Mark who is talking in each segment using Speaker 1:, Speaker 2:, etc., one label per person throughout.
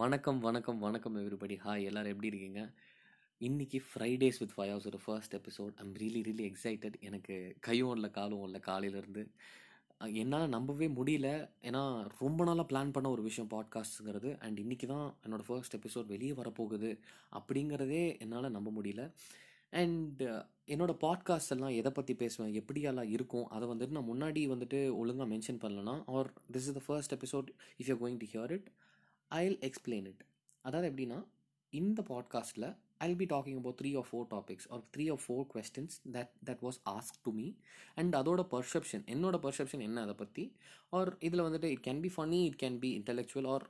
Speaker 1: வணக்கம் வணக்கம் வணக்கம் எவ்ரிபடி ஹாய் எல்லோரும் எப்படி இருக்கீங்க இன்றைக்கி ஃப்ரைடேஸ் வித் ஃபைவ் ஹவர்ஸோட first episode I'm really really excited எனக்கு கையும் உள்ள காலும் உள்ள காலையிலேருந்து என்னால் நம்பவே முடியல ஏன்னா ரொம்ப நாளாக பிளான் பண்ண ஒரு விஷயம் பாட்காஸ்ட்டுங்கிறது அண்ட் இன்றைக்கி தான் என்னோடய ஃபர்ஸ்ட் எபிசோட் வெளியே வரப்போகுது அப்படிங்கிறதே என்னால் நம்ப முடியல அண்ட் என்னோடய பாட்காஸ்ட் எல்லாம் எதை பற்றி பேசுவேன் எப்படியெல்லாம் இருக்கும் அதை வந்துட்டு நான் முன்னாடி வந்துட்டு ஒழுங்காக மென்ஷன் பண்ணலன்னா or this is the first episode if you going to hear it I'll explain it அதாவது எப்படின்னா இந்த பாட்காஸ்ட்டில் I'll be talking about three or four topics or three or four questions that that was ask to me and அதோட perception என்னோட perception என்ன அதை பற்றி or இதில் வந்துட்டு it can be funny it can be intellectual or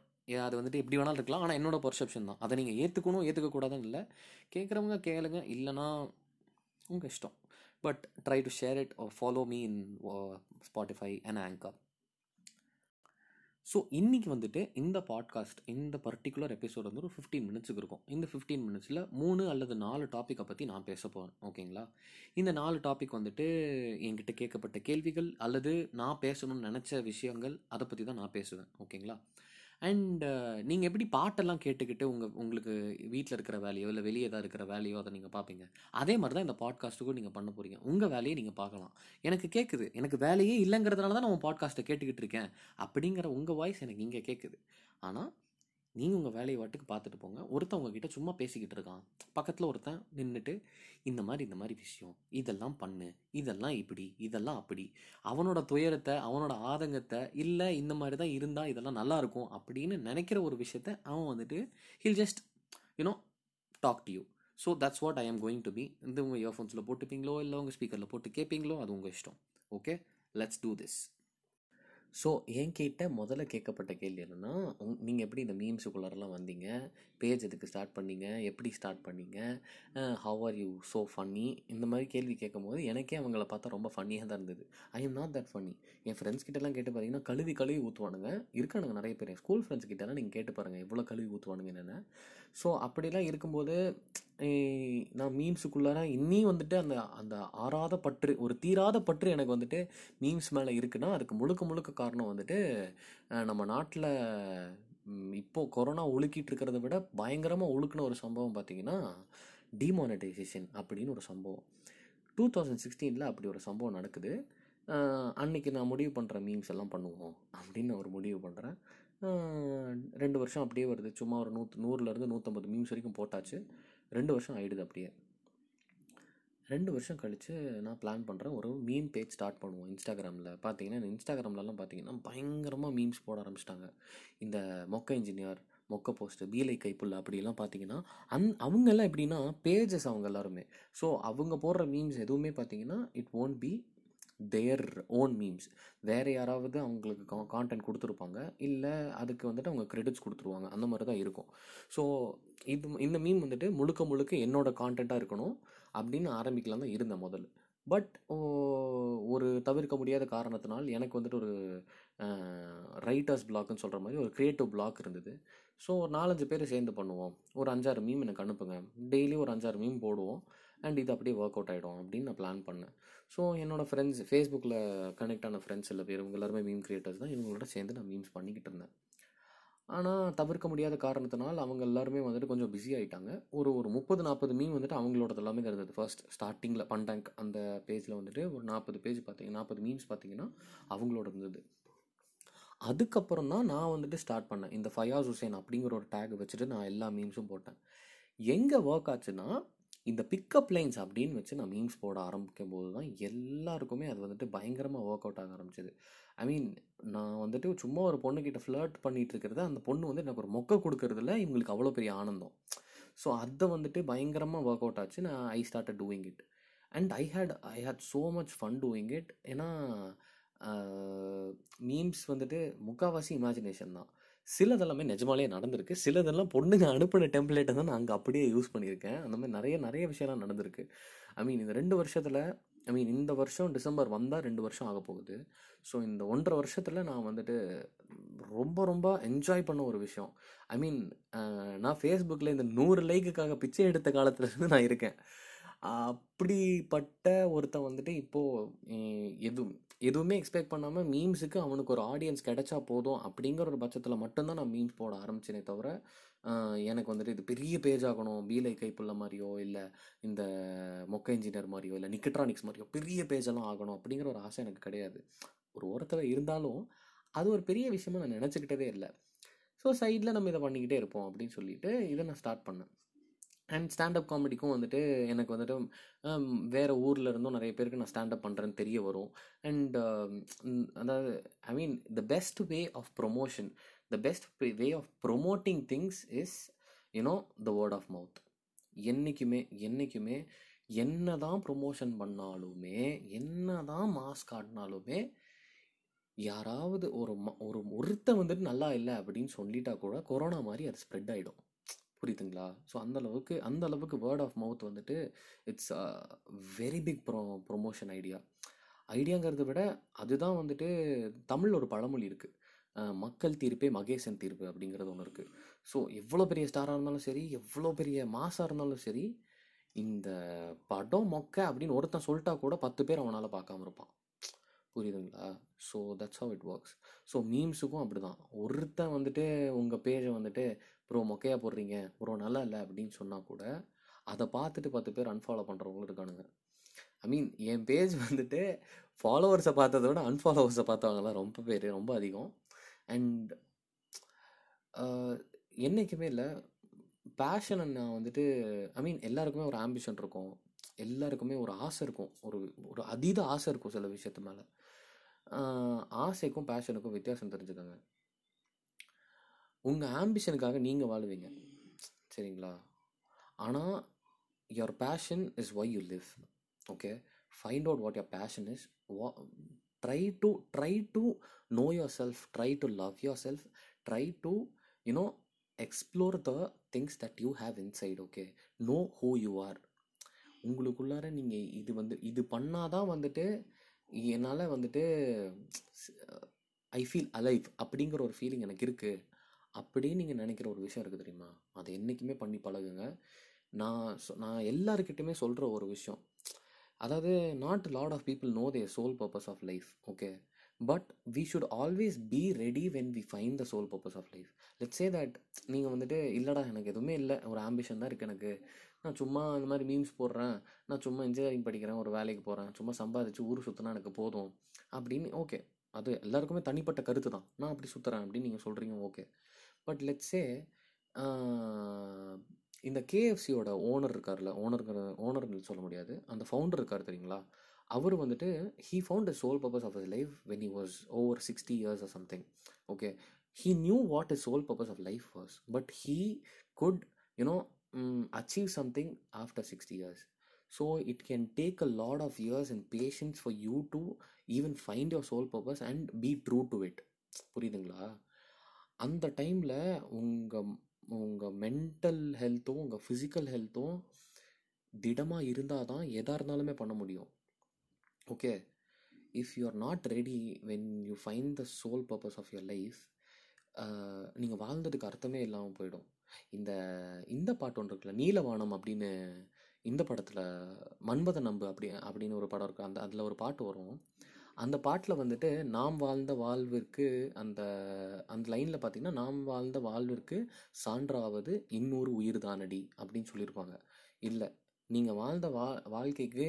Speaker 1: அது வந்துட்டு எப்படி வேணாலும் இருக்கலாம் ஆனால் என்னோட பர்செப்ஷன் தான் அதை நீங்கள் ஏற்றுக்கணும் ஏற்றுக்கக்கூடாதுன்னு இல்லை கேட்குறவங்க கேளுங்க இல்லைனா உங்கள் இஷ்டம் but try to share it follow me in Spotify and anchor so இன்றைக்கி வந்துட்டு இந்த பாட்காஸ்ட் இந்த பர்டிகுலர் எபிசோட் வந்து ஒரு ஃபிஃப்டீன் மினிட்ஸுக்கு இருக்கும் இந்த ஃபிஃப்டீன் மினிட்ஸில் மூணு அல்லது நாலு டாப்பிக்கை பற்றி நான் பேச போகிறேன் ஓகேங்களா இந்த நாலு டாபிக் வந்துட்டு என்கிட்ட கேட்கப்பட்ட கேள்விகள் அல்லது நான் பேசணும்னு நினச்ச விஷயங்கள் அதை பற்றி தான் நான் பேசுவேன் ஓகேங்களா அண்டு uh, நீங்கள் எப்படி பாட்டெல்லாம் கேட்டுக்கிட்டு உங்கள் உங்களுக்கு வீட்டில் இருக்கிற வேலையோ இல்லை வெளியே ஏதாவது இருக்கிற வேலையோ அதை நீங்கள் பார்ப்பீங்க அதே மாதிரி தான் இந்த பாட்காஸ்ட்டுக்கும் நீங்கள் பண்ண போகிறீங்க உங்கள் வேலையை நீங்கள் பார்க்கலாம் எனக்கு கேட்குது எனக்கு வேலையே இல்லைங்கிறதுனால தான் நான் பாட்காஸ்ட்டை கேட்டுக்கிட்டு இருக்கேன் அப்படிங்கிற உங்கள் வாய்ஸ் எனக்கு இங்கே கேட்குது ஆனால் நீங்கள் உங்கள் வேலையை வாட்டுக்கு பார்த்துட்டு போங்க ஒருத்தன் உங்ககிட்ட சும்மா பேசிக்கிட்டு இருக்கான் பக்கத்தில் ஒருத்தன் நின்றுட்டு இந்த மாதிரி இந்த மாதிரி விஷயம் இதெல்லாம் பண்ணு இதெல்லாம் இப்படி இதெல்லாம் அப்படி அவனோட துயரத்தை அவனோட ஆதங்கத்தை இல்லை இந்த மாதிரி தான் இருந்தால் இதெல்லாம் நல்லாயிருக்கும் அப்படின்னு நினைக்கிற ஒரு விஷயத்த அவன் வந்துட்டு he'll just you know talk to you so that's what I am going to be இந்த உங்கள் இயர்ஃபோன்ஸில் போட்டுப்பீங்களோ இல்லை உங்கள் ஸ்பீக்கரில் போட்டு கேட்பீங்களோ அது உங்கள் இஷ்டம் okay let's do this so என்கிட்ட முதல்ல கேட்கப்பட்ட கேள்வி என்னென்னா உங் நீங்கள் எப்படி இந்த மீம்ஸுக்குள்ளாரெலாம் வந்தீங்க பேஜ் எதுக்கு ஸ்டார்ட் பண்ணீங்க எப்படி ஸ்டார்ட் பண்ணீங்க how are you so funny இந்த மாதிரி கேள்வி கேட்கும் போது எனக்கே அவங்கள பார்த்தா ரொம்ப ஃபன்னியாக தான் இருந்தது I am not that funny என் ஃப்ரெண்ட்ஸ் கிட்டலாம் கேட்டு பார்த்தீங்கன்னா கழுவி கழுவி ஊற்றுவானுங்க இருக்கானுங்க நிறைய பேர் ஸ்கூல் ஃப்ரெண்ட்ஸ் கிட்டலாம் நீங்கள் கேட்டு பாருங்கள் எவ்வளோ கழுவி ஊற்றுவானுங்க என்னென்ன ஸோ அப்படிலாம் இருக்கும்போது நான் மீம்ஸுக்குள்ளார இன்னும் வந்துட்டு அந்த அந்த ஆறாத பற்று ஒரு தீராத பற்று எனக்கு வந்துட்டு மீம்ஸ் மேலே இருக்குன்னா அதுக்கு முழுக்க முழுக்க காரணம் வந்துட்டு நம்ம நாட்டில் இப்போது கொரோனா ஒழுக்கிட்டு இருக்கிறத விட பயங்கரமாக ஒழுக்குன ஒரு சம்பவம் பார்த்திங்கன்னா டிமானடைசேஷன் அப்படின்னு ஒரு சம்பவம் டூ தௌசண்ட் சிக்ஸ்டீனில் அப்படி ஒரு சம்பவம் நடக்குது அன்னைக்கு நான் முடிவு பண்ணுற மீம்ஸ் எல்லாம் பண்ணுவோம் அப்படின்னு ஒரு முடிவு பண்ணுறேன் ரெண்டு வருஷம் அப்படியே வருது சும்மா ஒரு நூற்று நூறுலேருந்து நூற்றம்பது மீம்ஸ் வரைக்கும் போட்டாச்சு ரெண்டு வருஷம் ஆகிடுது அப்படியே ரெண்டு வருஷம் கழித்து நான் பிளான் பண்ணுறேன் ஒரு மீம் பேஜ் ஸ்டார்ட் பண்ணுவோம் இன்ஸ்டாகிராமில் பார்த்தீங்கன்னா இன்ஸ்டாகிராம்லலாம் பார்த்தீங்கன்னா பயங்கரமாக மீம்ஸ் போட ஆரம்பிச்சிட்டாங்க இந்த மொக்க இன்ஜினியர் மொக்க போஸ்ட்டு பீலை கைப்புள்ள அப்படிலாம் பார்த்தீங்கன்னா அந் அவங்கெல்லாம் எப்படின்னா பேஜஸ் அவங்க எல்லாருமே ஸோ அவங்க போடுற மீம்ஸ் எதுவுமே பார்த்தீங்கன்னா it won't be their own memes வேறு யாராவது அவங்களுக்கு கா கான்டென்ட் கொடுத்துருப்பாங்க இல்லை அதுக்கு வந்துட்டு அவங்க க்ரெடிட்ஸ் கொடுத்துருவாங்க அந்த மாதிரி தான் இருக்கும் ஸோ இது இந்த மீம் வந்துட்டு முழுக்க முழுக்க என்னோடய கான்டென்ட்டாக இருக்கணும் அப்படின்னு ஆரம்பிக்கலாம் தான் இருந்தேன் முதல்ல பட் ஒரு தவிர்க்க முடியாத காரணத்தினால் எனக்கு வந்துட்டு ஒரு ரைட்டர்ஸ் பிளாக்னு சொல்கிற மாதிரி ஒரு க்ரியேட்டிவ் பிளாக் இருந்தது ஸோ ஒரு நாலஞ்சு பேர் சேர்ந்து பண்ணுவோம் ஒரு அஞ்சாறு மீம் எனக்கு அனுப்புங்க டெய்லி ஒரு அஞ்சாறு மீம் போடுவோம் அண்ட் இது அப்படியே ஒர்க் அவுட் ஆகிடும் அப்படின்னு நான் பிளான் பண்ணேன் ஸோ என்னோடய ஃப்ரெண்ட்ஸ் ஃபேஸ்புக்கில் கனெக்ட் ஆன ஃப்ரெண்ட்ஸ் சில பேர் இவங்க எல்லாருமே மீம் க்ரியேட்டர்ஸ் தான் இவங்களோட சேர்ந்து நான் மீம்ஸ் பண்ணிக்கிட்டு இருந்தேன் ஆனால் தவிர்க்க முடியாத காரணத்தினால் அவங்க எல்லாருமே வந்துட்டு கொஞ்சம் பிஸி ஆகிட்டாங்க ஒரு ஒரு முப்பது நாற்பது மீன் வந்துட்டு அவங்களோடது எல்லாமே இருந்தது ஃபர்ஸ்ட் ஸ்டார்டிங்கில் பண்டேங்க் அந்த பேஜில் வந்துட்டு ஒரு நாற்பது பேஜ் பார்த்திங்க நாற்பது மீம்ஸ் பார்த்தீங்கன்னா அவங்களோட இருந்தது அதுக்கப்புறம் தான் நான் வந்துட்டு ஸ்டார்ட் பண்ணேன் இந்த ஃபயாஸ் ஹுசேன் அப்படிங்கிற ஒரு டேக் வச்சுட்டு நான் எல்லா மீம்ஸும் போட்டேன் எங்கே ஒர்க் ஆச்சுன்னா இந்த பிக்கப் லைன்ஸ் அப்படின்னு வச்சு நான் மீம்ஸ் போட ஆரம்பிக்கும் போது தான் எல்லாருக்குமே அது வந்துட்டு பயங்கரமாக ஒர்க் அவுட் ஆக ஆரம்பிச்சிது ஐ மீன் நான் வந்துட்டு சும்மா ஒரு பொண்ணுக்கிட்ட ஃப்ளர்ட் பண்ணிகிட்டு இருக்கிறத அந்த பொண்ணு வந்து எனக்கு ஒரு மொக்க கொடுக்குறதுல இவங்களுக்கு அவ்வளோ பெரிய ஆனந்தம் ஸோ அதை வந்துட்டு பயங்கரமாக ஒர்க் அவுட் ஆச்சு நான் I start doing it and I hate I hate so much fun doing it ஏன்னா மீம்ஸ் வந்துட்டு முக்கால்வாசி இமேஜினேஷன் தான் சிலதெல்லாமே நிஜமாலே நடந்திருக்கு சிலதெல்லாம் பொண்ணுங்க அனுப்பின டெம்ப்ளேட்டை தான் நான் அங்கே அப்படியே யூஸ் பண்ணியிருக்கேன் அந்த மாதிரி நிறைய நிறைய விஷயம்லாம் நடந்திருக்கு ஐ மீன் இந்த ரெண்டு வருஷத்தில் ஐ மீன் இந்த வருஷம் டிசம்பர் வந்தால் ரெண்டு வருஷம் ஆக போகுது ஸோ இந்த ஒன்றரை வருஷத்தில் நான் வந்துட்டு ரொம்ப ரொம்ப என்ஜாய் பண்ண ஒரு விஷயம் ஐ மீன் நான் ஃபேஸ்புக்கில் இந்த நூறு லைக்குக்காக பிச்சை எடுத்த காலத்துலேருந்து நான் இருக்கேன் அப்படிப்பட்ட ஒருத்தன் வந்துட்டு இப்போது எதுவும் எதுவுமே எக்ஸ்பெக்ட் பண்ணாமல் மீம்ஸுக்கு அவனுக்கு ஒரு ஆடியன்ஸ் கிடைச்சா போதும் அப்படிங்கிற ஒரு பட்சத்தில் மட்டும்தான் நான் மீம்ஸ் போட ஆரம்பிச்சேனே தவிர எனக்கு வந்துட்டு இது பெரிய பேஜ் ஆகணும் பீலை கைப்புள்ள மாதிரியோ இல்லை இந்த மொக்க இன்ஜினியர் மாதிரியோ இல்லை நிக்கட்ரானிக்ஸ் மாதிரியோ பெரிய பேஜெல்லாம் ஆகணும் அப்படிங்கிற ஒரு ஆசை எனக்கு கிடையாது ஒரு ஓரத்தில் இருந்தாலும் அது ஒரு பெரிய விஷயமா நான் நினச்சிக்கிட்டதே இல்லை ஸோ சைடில் நம்ம இதை பண்ணிக்கிட்டே இருப்போம் அப்படின்னு சொல்லிட்டு இதை நான் ஸ்டார்ட் பண்ணேன் அண்ட் ஸ்டாண்டப் காமெடிக்கும் வந்துட்டு எனக்கு வந்துட்டு வேறு ஊரில் இருந்தும் நிறைய பேருக்கு நான் ஸ்டாண்டப் பண்ணுறேன்னு தெரிய வரும் அண்ட் அதாவது I mean the best way of promotion the best way of promoting things is you know the word of mouth என்றைக்குமே என்றைக்குமே என்ன தான் ப்ரொமோஷன் பண்ணாலுமே என்ன தான் மாஸ்க் காட்டினாலுமே யாராவது ஒரு ஒரு ஒருத்த வந்துட்டு நல்லா இல்லை அப்படின்னு சொல்லிட்டா கூட கொரோனா மாதிரி அது ஸ்ப்ரெட் ஆகிடும் புரியுதுங்களா ஸோ அந்த அளவுக்கு அந்த அளவுக்கு வேர்ட் ஆஃப் மவுத் வந்துட்டு it's a very big bro promotion idea ஐடியாங்கிறத விட அதுதான் வந்துட்டு தமிழ் ஒரு பழமொழி இருக்குது மக்கள் தீர்ப்பே மகேசன் தீர்ப்பு அப்படிங்கிறது ஒன்று இருக்குது ஸோ எவ்வளோ பெரிய ஸ்டாராக இருந்தாலும் சரி எவ்வளோ பெரிய மாசாக இருந்தாலும் சரி இந்த படம் மொக்க அப்படின்னு ஒருத்தன் சொல்லிட்டா கூட பத்து பேர் அவனால் பார்க்காம இருப்பான் புரியுதுங்களா so that's how it works so மீம்ஸுக்கும் அப்படி தான் ஒருத்தன் வந்துட்டு உங்கள் பேஜை வந்துட்டு ப்ரோ மொக்கையாக போடுறீங்க ப்ரோ நல்லா இல்லை அப்படின்னு சொன்னால் கூட அதை பார்த்துட்டு பத்து பேர் அன்ஃபாலோ பண்ணுறவங்களும் இருக்கானுங்க ஐ மீன் என் பேஜ் வந்துட்டு ஃபாலோவர்ஸை பார்த்ததை விட அன்ஃபாலோவர்ஸை தான் ரொம்ப பேர் ரொம்ப அதிகம் அண்ட் uh, என்றைக்குமே இல்லை பேஷனை நான் வந்துட்டு ஐ மீன் எல்லாருக்குமே ஒரு ஆம்பிஷன் இருக்கும் எல்லாருக்குமே ஒரு ஆசை இருக்கும் ஒரு ஒரு அதீத ஆசை இருக்கும் சில விஷயத்து மேலே ஆசைக்கும் பேஷனுக்கும் வித்தியாசம் தெரிஞ்சுக்கோங்க உங்கள் ஆம்பிஷனுக்காக நீங்கள் வாழ்வீங்க சரிங்களா ஆனால் your passion is why you live okay find out what your passion is வா try to try to know yourself try to love yourself try to you know explore the things that you have inside okay know who you are உங்களுக்குள்ளார நீங்கள் இது வந்து இது பண்ணால் தான் வந்துட்டு என்னால் வந்துட்டு ஐ ஃபீல் அலைவ் அப்படிங்கிற ஒரு ஃபீலிங் எனக்கு இருக்குது அப்படின்னு நீங்கள் நினைக்கிற ஒரு விஷயம் இருக்குது தெரியுமா அதை என்றைக்குமே பண்ணி பழகுங்க நான் நான் எல்லாருக்கிட்டையுமே சொல்கிற ஒரு விஷயம் அதாவது not lot of people know they sold purpose of life okay but we should always be ready when we find the soul purpose of life let's say that நீங்கள் வந்துட்டு இல்லைடா எனக்கு எதுவுமே இல்லை ஒரு ஆம்பிஷன் தான் இருக்குது எனக்கு நான் சும்மா இந்த மாதிரி மீம்ஸ் போடுறேன் நான் சும்மா இன்ஜினியரிங் படிக்கிறேன் ஒரு வேலைக்கு போகிறேன் சும்மா சம்பாதிச்சு ஊர் சுற்றினா எனக்கு போதும் அப்படின்னு ஓகே அது எல்லாருக்குமே தனிப்பட்ட கருத்து தான் நான் அப்படி சுற்றுறேன் அப்படின்னு நீங்கள் சொல்கிறீங்க ஓகே பட் லெட்ஸே இந்த கேஎஃப்சியோட ஓனர் இருக்கார்ல ஓனருங்கிற ஓனர்னு சொல்ல முடியாது அந்த ஃபவுண்டர் இருக்கார் தெரியுங்களா அவர் வந்துட்டு he found a soul purpose of is life when he was over sixty years or something okay he knew what is soul purpose of life was but he could you know achieve something after sixty years so it can take take lot of years years patience for you to even even find soul purpose and and be true to புரியுதுங்களா அந்த டைமில் உங்கள் உங்கள் mental ஹெல்த்தும் உங்கள் physical ஹெல்த்தும் திடமாக இருந்தால் தான் எதாக இருந்தாலுமே பண்ண முடியும் okay if you are not ready when you find the soul purpose of your life நீங்கள் வாழ்ந்ததுக்கு அர்த்தமே இல்லாமல் போயிடும் இந்த இந்த பாட்டு ஒன்று இருக்குல்ல நீலவானம் அப்படின்னு இந்த படத்தில் மன்பத நம்பு அப்படி அப்படின்னு ஒரு படம் இருக்குது அந்த அதில் ஒரு பாட்டு வரும் அந்த பாட்டில் வந்துட்டு நாம் வாழ்ந்த வாழ்விற்கு அந்த அந்த லைனில் பார்த்தீங்கன்னா நாம் வாழ்ந்த வாழ்விற்கு சான்றாவது இன்னொரு உயிர் தானடி அப்படின்னு சொல்லியிருப்பாங்க இல்லை நீங்கள் வாழ்ந்த வா வாழ்க்கைக்கு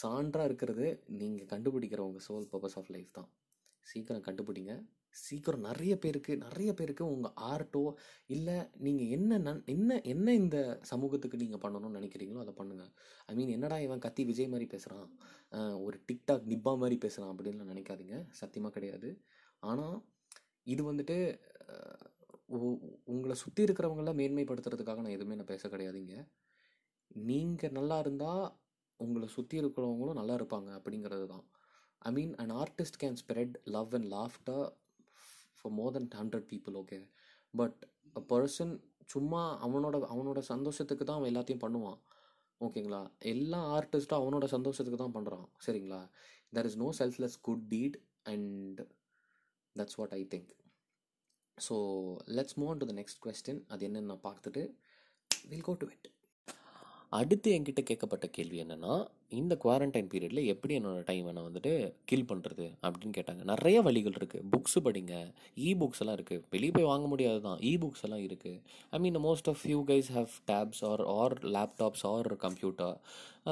Speaker 1: சான்றாக இருக்கிறது நீங்கள் கண்டுபிடிக்கிற உங்கள் சோல் பர்பஸ் ஆஃப் லைஃப் தான் சீக்கிரம் கண்டுபிடிங்க சீக்கிரம் நிறைய பேருக்கு நிறைய பேருக்கு உங்கள் ஆர்ட்டோ இல்லை நீங்கள் என்ன நன் என்ன என்ன இந்த சமூகத்துக்கு நீங்கள் பண்ணணும்னு நினைக்கிறீங்களோ அதை பண்ணுங்கள் ஐ மீன் என்னடா இவன் கத்தி விஜய் மாதிரி பேசுகிறான் ஒரு டிக்டாக் நிப்பா மாதிரி பேசுகிறான் அப்படின்லாம் நினைக்காதீங்க சத்தியமாக கிடையாது ஆனால் இது வந்துட்டு உங்களை சுற்றி இருக்கிறவங்கள மேன்மைப்படுத்துறதுக்காக நான் எதுவுமே நான் பேச கிடையாதுங்க நீங்கள் நல்லா இருந்தால் உங்களை சுற்றி இருக்கிறவங்களும் நல்லா இருப்பாங்க அப்படிங்கிறது தான் I mean an artist can spread love and laughter for more than hundred people okay but a person சும்மா அவனோட அவனோட சந்தோஷத்துக்கு தான் அவன் எல்லாத்தையும் பண்ணுவான் ஓகேங்களா எல்லா ஆர்டிஸ்ட்டும் அவனோட சந்தோஷத்துக்கு தான் பண்ணுறான் சரிங்களா there is no selfless good deed and that's what I think so let's move to the next question அது என்னென்னு நான் பார்த்துட்டு வில் கோ டு இட் அடுத்து என்கிட்ட கேட்கப்பட்ட கேள்வி என்னென்னா இந்த குவாரண்டைன் பீரியடில் எப்படி என்னோடய டைமை நான் வந்துட்டு கில் பண்ணுறது அப்படின்னு கேட்டாங்க நிறைய வழிகள் இருக்குது புக்ஸு படிங்க இ புக்ஸ் எல்லாம் இருக்குது வெளியே போய் வாங்க முடியாது தான் இ புக்ஸ் எல்லாம் இருக்குது I mean most of you guys have tabs or or laptops or computer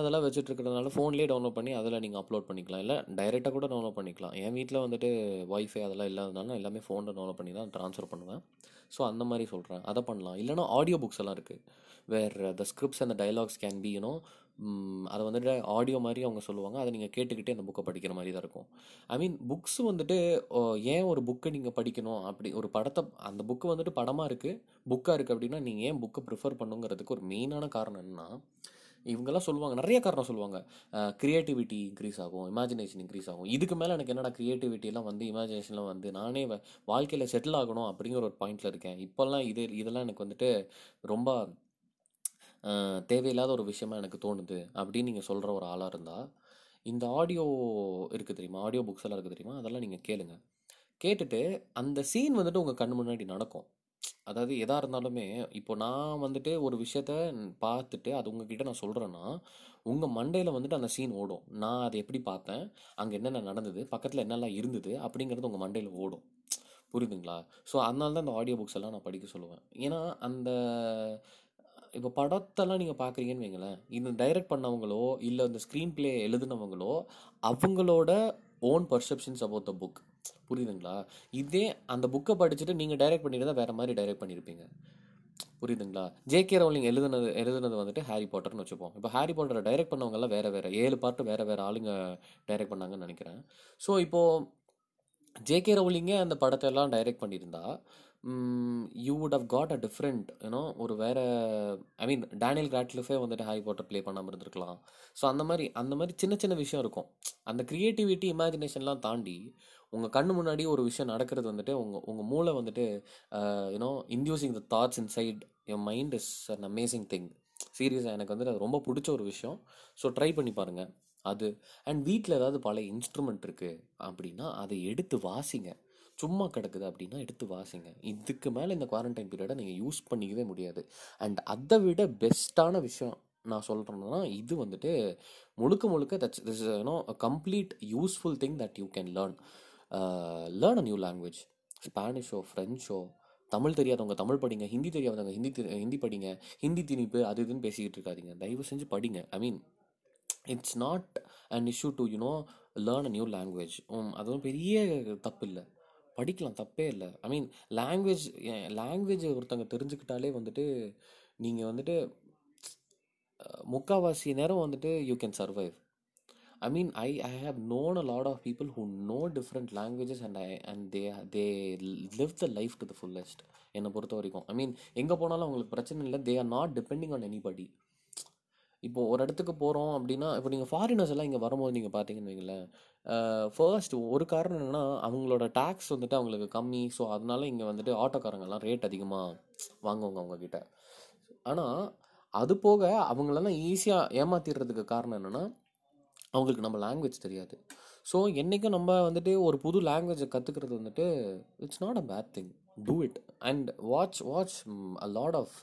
Speaker 1: அதெல்லாம் வச்சுட்டு இருக்கிறதுனால ஃபோன்லேயே டவுன்லோட் பண்ணி அதில் நீங்கள் அப்லோட் பண்ணிக்கலாம் இல்லை டைரெக்டாக கூட டவுன்லோட் பண்ணிக்கலாம் என் வீட்டில் வந்துட்டு ஒய்ஃபை அதெல்லாம் இல்லாதனால எல்லாமே ஃபோனில் டவுன்லோட் பண்ணி தான் ட்ரான்ஸ்ஃபர் பண்ணுவேன் ஸோ அந்த மாதிரி சொல்கிறேன் அதை பண்ணலாம் இல்லைனா ஆடியோ புக்ஸ் எல்லாம் இருக்குது where the scripts and the dialogues can be you know அதை வந்துட்டு ஆடியோ மாதிரி அவங்க சொல்லுவாங்க அதை நீங்கள் கேட்டுக்கிட்டே அந்த புக்கை படிக்கிற மாதிரி தான் இருக்கும் ஐ மீன் புக்ஸ் வந்துட்டு ஏன் ஒரு புக்கை நீங்கள் படிக்கணும் அப்படி ஒரு படத்தை அந்த புக்கு வந்துட்டு படமாக இருக்குது புக்காக இருக்குது அப்படின்னா நீங்கள் ஏன் புக்கை ப்ரிஃபர் பண்ணுங்கிறதுக்கு ஒரு மெயினான காரணம் என்னன்னா இவங்கெல்லாம் சொல்லுவாங்க நிறைய காரணம் சொல்லுவாங்க க்ரியேட்டிவிட்டி இன்க்ரீஸ் ஆகும் இமேஜினேஷன் இன்க்ரீஸ் ஆகும் இதுக்கு மேலே எனக்கு என்னடா க்ரியேட்டிவிட்டிலாம் வந்து இமேஜினேஷன்லாம் வந்து நானே வாழ்க்கையில் செட்டில் ஆகணும் அப்படிங்கிற ஒரு பாயிண்டில் இருக்கேன் இப்போல்லாம் இது இதெல்லாம் எனக்கு வந்துட்டு ரொம்ப தேவையில்லாத ஒரு விஷயமா எனக்கு தோணுது அப்படின்னு நீங்கள் சொல்கிற ஒரு ஆளாக இருந்தால் இந்த ஆடியோ இருக்குது தெரியுமா ஆடியோ புக்ஸ் எல்லாம் இருக்குது தெரியுமா அதெல்லாம் நீங்கள் கேளுங்க கேட்டுட்டு அந்த சீன் வந்துட்டு உங்கள் கண் முன்னாடி நடக்கும் அதாவது எதாக இருந்தாலுமே இப்போ நான் வந்துட்டு ஒரு விஷயத்த பார்த்துட்டு அது உங்ககிட்ட நான் சொல்கிறேன்னா உங்கள் மண்டையில் வந்துட்டு அந்த சீன் ஓடும் நான் அதை எப்படி பார்த்தேன் அங்கே என்னென்ன நடந்தது பக்கத்தில் என்னெல்லாம் இருந்தது அப்படிங்கிறது உங்கள் மண்டையில் ஓடும் புரியுதுங்களா ஸோ அதனால தான் அந்த ஆடியோ புக்ஸ் எல்லாம் நான் படிக்க சொல்லுவேன் ஏன்னா அந்த இப்போ படத்தெல்லாம் நீங்கள் பார்க்குறீங்கன்னு வைங்களேன் இந்த டைரக்ட் பண்ணவங்களோ இல்லை இந்த ஸ்க்ரீன் பிளே எழுதுனவங்களோ அவங்களோட own perceptions about the book புரியுதுங்களா இதே அந்த புக்கை படிச்சுட்டு நீங்கள் டைரக்ட் பண்ணியிருந்தா வேறு மாதிரி டைரக்ட் பண்ணியிருப்பீங்க புரியுதுங்களா ஜேகே ரவுலிங் எழுதுனது எழுதுனது வந்துட்டு ஹாரி பாட்டர்னு வச்சுப்போம் இப்போ ஹாரி பாட்டரை டைரக்ட் பண்ணவங்கெல்லாம் வேறு வேறு ஏழு பாட்டு வேறு வேறு ஆளுங்க டைரக்ட் பண்ணாங்கன்னு நினைக்கிறேன் ஸோ இப்போது ஜேகே ரவுலிங்கே அந்த படத்தை எல்லாம் டைரக்ட் பண்ணியிருந்தா you would have got a different ஏன்னோ ஒரு வேறு ஐ மீன் டேனியல் கிராட்லிஃபே வந்துட்டு ஹாரி பாட்டர் ப்ளே பண்ணாமல் இருந்திருக்கலாம் ஸோ அந்த மாதிரி அந்த மாதிரி சின்ன சின்ன விஷயம் இருக்கும் அந்த க்ரியேட்டிவிட்டி இமேஜினேஷன்லாம் தாண்டி உங்கள் கண்ணு முன்னாடி ஒரு விஷயம் நடக்கிறது வந்துட்டு உங்கள் உங்கள் மூளை வந்துட்டு you know inducing the thoughts inside N mind is an amazing thing சீரியஸாக எனக்கு வந்துட்டு அது ரொம்ப பிடிச்ச ஒரு விஷயம் ஸோ ட்ரை பண்ணி பாருங்கள் அது அண்ட் வீட்டில் ஏதாவது பழைய இன்ஸ்ட்ருமெண்ட் இருக்குது அப்படின்னா அதை எடுத்து வாசிங்க சும்மா கிடக்குது அப்படின்னா எடுத்து வாசிங்க இதுக்கு மேலே இந்த குவாரண்டைன் பீரியடை நீங்கள் யூஸ் பண்ணிக்கவே முடியாது அண்ட் அதை விட பெஸ்ட்டான விஷயம் நான் சொல்கிறேன்னா இது வந்துட்டு முழுக்க முழுக்க that's this you know complete useful thing that you can learn learn a new language ஸ்பானிஷோ ஃப்ரெஞ்சோ தமிழ் தெரியாதவங்க தமிழ் படிங்க ஹிந்தி தெரியாதவங்க ஹிந்தி ஹிந்தி படிங்க ஹிந்தி திணிப்பு அது இதுன்னு பேசிக்கிட்டு இருக்காதிங்க தயவு செஞ்சு படிங்க I mean it's not an issue to you know learn a new language அதுவும் பெரிய தப்பு இல்லை படிக்கலாம் தப்பே இல்லை ஐ மீன் லாங்குவேஜ் லாங்குவேஜ் ஒருத்தங்க தெரிஞ்சுக்கிட்டாலே வந்துட்டு நீங்கள் வந்துட்டு முக்கால்வாசி நேரம் வந்துட்டு you can survive I mean I I have known a lot of people who know different languages and I and they they live the life to the fullest என்னை பொறுத்த வரைக்கும் ஐ மீன் எங்கே போனாலும் அவங்களுக்கு பிரச்சனை இல்லை they are not depending on anybody இப்போது ஒரு இடத்துக்கு போகிறோம் அப்படின்னா இப்போ நீங்கள் ஃபாரினர்ஸ் எல்லாம் இங்கே வரும்போது நீங்கள் பார்த்தீங்கன்னு வைங்களேன் ஃபர்ஸ்ட் ஒரு காரணம் என்னென்னா அவங்களோட டேக்ஸ் வந்துட்டு அவங்களுக்கு கம்மி ஸோ அதனால இங்கே வந்துட்டு ஆட்டோக்காரங்கெல்லாம் ரேட் அதிகமாக வாங்குவாங்க அவங்கக்கிட்ட ஆனால் அது போக அவங்களெல்லாம் ஈஸியாக ஏமாத்திடுறதுக்கு காரணம் என்னென்னா அவங்களுக்கு நம்ம லாங்குவேஜ் தெரியாது ஸோ என்றைக்கும் நம்ம வந்துட்டு ஒரு புது லாங்குவேஜை கற்றுக்கிறது வந்துட்டு it's not a bad thing do it and watch watch a lot of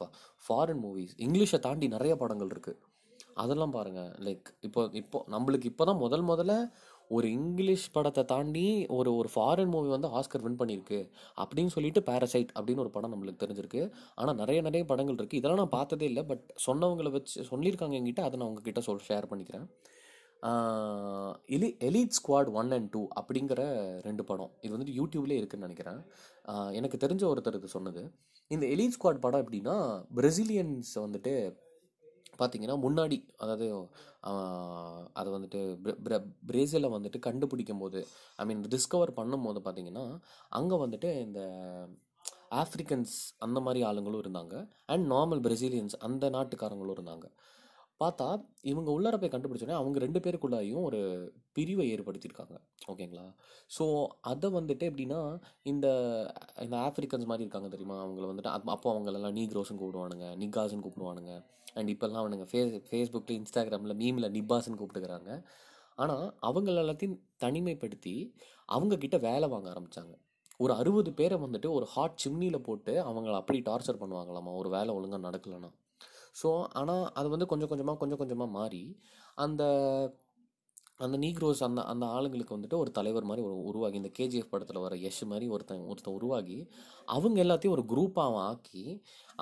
Speaker 1: foreign movies இங்கிலீஷை தாண்டி நிறைய படங்கள் இருக்குது அதெல்லாம் பாருங்கள் லைக் இப்போ இப்போ நம்மளுக்கு இப்போ தான் முதல் முதல்ல ஒரு இங்கிலீஷ் படத்தை தாண்டி ஒரு ஒரு ஃபாரின் மூவி வந்து ஆஸ்கர் வின் பண்ணியிருக்கு அப்படின்னு சொல்லிட்டு பேரசைட் அப்படின்னு ஒரு படம் நம்மளுக்கு தெரிஞ்சிருக்கு ஆனால் நிறைய நிறைய படங்கள் இருக்குது இதெல்லாம் நான் பார்த்ததே இல்லை பட் சொன்னவங்களை வச்சு சொல்லியிருக்காங்க என்கிட்ட அதை நான் உங்ககிட்ட சொல் ஷேர் பண்ணிக்கிறேன் எலி Elite Squad one and two அப்படிங்கிற ரெண்டு படம் இது வந்துட்டு யூடியூப்லேயே இருக்குதுன்னு நினைக்கிறேன் எனக்கு தெரிஞ்ச ஒருத்தர் இது சொன்னது இந்த எலிட் ஸ்குவாட் படம் எப்படின்னா பிரசிலியன்ஸை வந்துட்டு பார்த்தீங்கன்னா முன்னாடி அதாவது அதை வந்துட்டு பிரேசிலை வந்துட்டு கண்டுபிடிக்கும் போது ஐ மீன் டிஸ்கவர் பண்ணும் போது பார்த்தீங்கன்னா அங்கே வந்துட்டு இந்த ஆஃப்ரிக்கன்ஸ் அந்த மாதிரி ஆளுங்களும் இருந்தாங்க அண்ட் நார்மல் பிரேசிலியன்ஸ் அந்த நாட்டுக்காரங்களும் இருந்தாங்க பார்த்தா இவங்க உள்ளார போய் கண்டுபிடிச்சோன்னே அவங்க ரெண்டு பேருக்குள்ளாயும் ஒரு பிரிவை ஏற்படுத்தியிருக்காங்க ஓகேங்களா ஸோ அதை வந்துட்டு எப்படின்னா இந்த இந்த ஆஃப்ரிக்கன்ஸ் மாதிரி இருக்காங்க தெரியுமா அவங்கள வந்துட்டு அப்போ அவங்களெல்லாம் நீக்ரோஸும் கூப்பிடுவானுங்க நிக்காஸ்ன்னு கூப்பிடுவானுங்க அண்ட் இப்போல்லாம் அவனுங்க ஃபேஸ் ஃபேஸ்புக்கில் இன்ஸ்டாகிராமில் மீமில் நிப்பாஸ்ன்னு கூப்பிட்டுக்கிறாங்க ஆனால் அவங்கள எல்லாத்தையும் தனிமைப்படுத்தி அவங்கக்கிட்ட வேலை வாங்க ஆரம்பித்தாங்க ஒரு அறுபது பேரை வந்துட்டு ஒரு ஹாட் சிம்னியில் போட்டு அவங்கள அப்படி டார்ச்சர் பண்ணுவாங்களாமா ஒரு வேலை ஒழுங்காக நடக்கலைன்னா ஸோ ஆனால் அது வந்து கொஞ்சம் கொஞ்சமாக கொஞ்சம் கொஞ்சமாக மாறி அந்த அந்த நீக்ரோஸ் அந்த அந்த ஆளுங்களுக்கு வந்துட்டு ஒரு தலைவர் மாதிரி ஒரு உருவாகி இந்த கேஜிஎஃப் படத்தில் வர யஷ் மாதிரி ஒருத்தன் ஒருத்தன் உருவாகி அவங்க எல்லாத்தையும் ஒரு குரூப்பாக அவன் ஆக்கி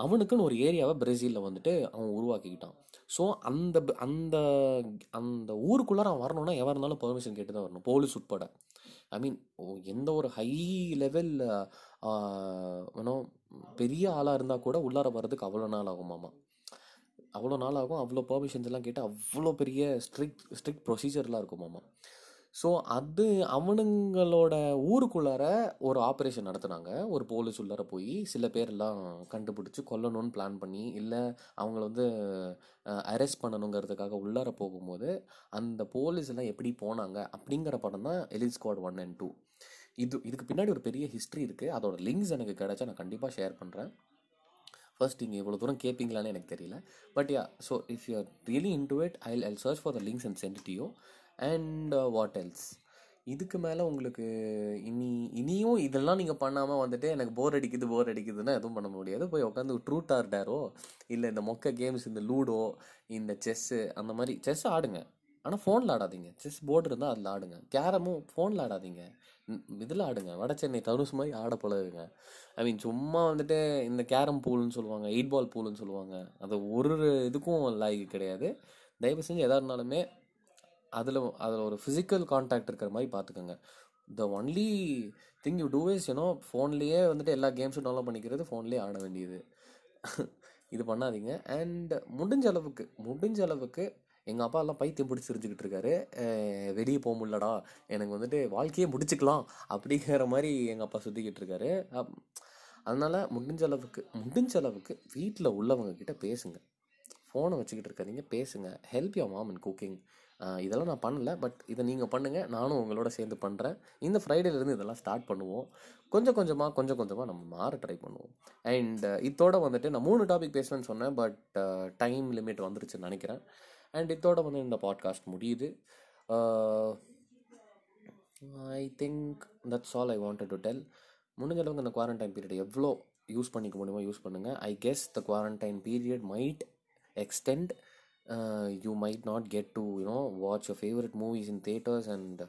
Speaker 1: அவனுக்குன்னு ஒரு ஏரியாவை பிரேசிலில் வந்துட்டு அவன் உருவாக்கிக்கிட்டான் ஸோ அந்த அந்த அந்த ஊருக்குள்ளார அவன் வரணும்னா எவ்வளோ இருந்தாலும் பர்மிஷன் கேட்டு தான் வரணும் போலீஸ் உட்பட ஐ மீன் எந்த ஒரு ஹை லெவல் பெரிய ஆளாக இருந்தால் கூட உள்ளார வர்றதுக்கு அவ்வளோ நாள் மாமா அவ்வளோ நாள் ஆகும் அவ்வளோ பர்மிஷன்ஸ் எல்லாம் கேட்டு அவ்வளோ பெரிய ஸ்ட்ரிக்ட் ஸ்ட்ரிக்ட் ப்ரொசீஜர்லாம் மாமா ஸோ அது அவனுங்களோட ஊருக்குள்ளார ஒரு ஆப்ரேஷன் நடத்துனாங்க ஒரு போலீஸ் உள்ளார போய் சில பேர்லாம் கண்டுபிடிச்சி கொல்லணும்னு பிளான் பண்ணி இல்லை அவங்கள வந்து அரெஸ்ட் பண்ணணுங்கிறதுக்காக உள்ளார போகும்போது அந்த போலீஸ் எல்லாம் எப்படி போனாங்க அப்படிங்கிற படம் தான் எலி ஸ்குவாட் ஒன் அண்ட் டூ இது இதுக்கு பின்னாடி ஒரு பெரிய ஹிஸ்ட்ரி இருக்குது அதோட லிங்க்ஸ் எனக்கு கிடச்சா நான் கண்டிப்பாக ஷேர் பண்ணுறேன் ஃபர்ஸ்ட் நீங்கள் இவ்வளோ தூரம் கேட்பீங்களான்னு எனக்கு தெரியல but yeah so if you are really in it I I search for the links and send and what else இதுக்கு மேலே உங்களுக்கு இனி இனியும் இதெல்லாம் நீங்கள் பண்ணாமல் வந்துட்டு எனக்கு போர் அடிக்குது போர் அடிக்குதுன்னா எதுவும் பண்ண முடியாது போய் உட்காந்து ட்ரூ ஆர் டேரோ இல்லை இந்த மொக்க கேம்ஸ் இந்த லூடோ இந்த செஸ்ஸு அந்த மாதிரி செஸ் ஆடுங்க ஆனால் ஃபோனில் ஆடாதீங்க செஸ் போர்டு இருந்தால் அதில் ஆடுங்க கேரமும் ஃபோனில் ஆடாதீங்க இதில் ஆடுங்க வட சென்னை தனுஷ் மாதிரி ஆட பழகுங்க ஐ மீன் சும்மா வந்துட்டு இந்த கேரம் பூல்னு சொல்லுவாங்க எயிட் பால் பூல்னு சொல்லுவாங்க அது ஒரு இதுக்கும் லாய்க்கு கிடையாது தயவு செஞ்சு எதாக இருந்தாலுமே அதில் அதில் ஒரு ஃபிசிக்கல் கான்டாக்ட் இருக்கிற மாதிரி பார்த்துக்கோங்க the only thing you do is you know ஃபோன்லேயே வந்துட்டு எல்லா கேம்ஸும் டவுன்லோட் பண்ணிக்கிறது ஃபோன்லேயே ஆட வேண்டியது இது பண்ணாதீங்க அண்ட் முடிஞ்ச அளவுக்கு முடிஞ்ச அளவுக்கு எங்கள் அப்பா எல்லாம் பைத்தியம் பிடிச்சி இருக்காரு வெளியே போக முடிலடா எனக்கு வந்துட்டு வாழ்க்கையே முடிச்சுக்கலாம் அப்படிங்கிற மாதிரி எங்கள் அப்பா சுற்றிக்கிட்டு இருக்காரு அதனால் முடிஞ்ச அளவுக்கு முடிஞ்ச அளவுக்கு வீட்டில் உள்ளவங்க கிட்டே பேசுங்க ஃபோனை வச்சுக்கிட்டு இருக்காதீங்க பேசுங்க help you mom in cooking இதெல்லாம் நான் பண்ணல பட் இதை நீங்கள் பண்ணுங்கள் நானும் உங்களோட சேர்ந்து பண்ணுறேன் இந்த ஃப்ரைடேலேருந்து இதெல்லாம் ஸ்டார்ட் பண்ணுவோம் கொஞ்சம் கொஞ்சமாக கொஞ்சம் கொஞ்சமாக நம்ம மாற ட்ரை பண்ணுவோம் அண்ட் இதோட வந்துட்டு நான் மூணு டாபிக் பேசுவேன்னு சொன்னேன் பட் டைம் லிமிட் வந்துருச்சுன்னு நினைக்கிறேன் அண்ட் இதோட வந்து இந்த பாட்காஸ்ட் முடியுது I think that's all I wanted to tell முடிஞ்ச அளவுக்கு அந்த குவாரண்டைன் பீரியட் எவ்வளோ யூஸ் பண்ணிக்க முடியுமோ யூஸ் பண்ணுங்கள் I guess the quarantine period might extend you might not get to you know watch your favourite movies in theatres and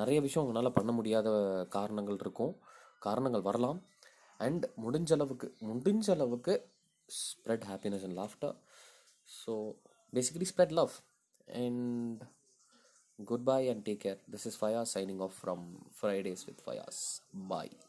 Speaker 1: நிறைய விஷயம் உங்களால் பண்ண முடியாத காரணங்கள் இருக்கும் காரணங்கள் வரலாம் அண்ட் முடிஞ்ச அளவுக்கு முடிஞ்ச அளவுக்கு spread happiness and laughter so basically spread love and goodbye and take care this is fayaz signing off from fridays with fayaz bye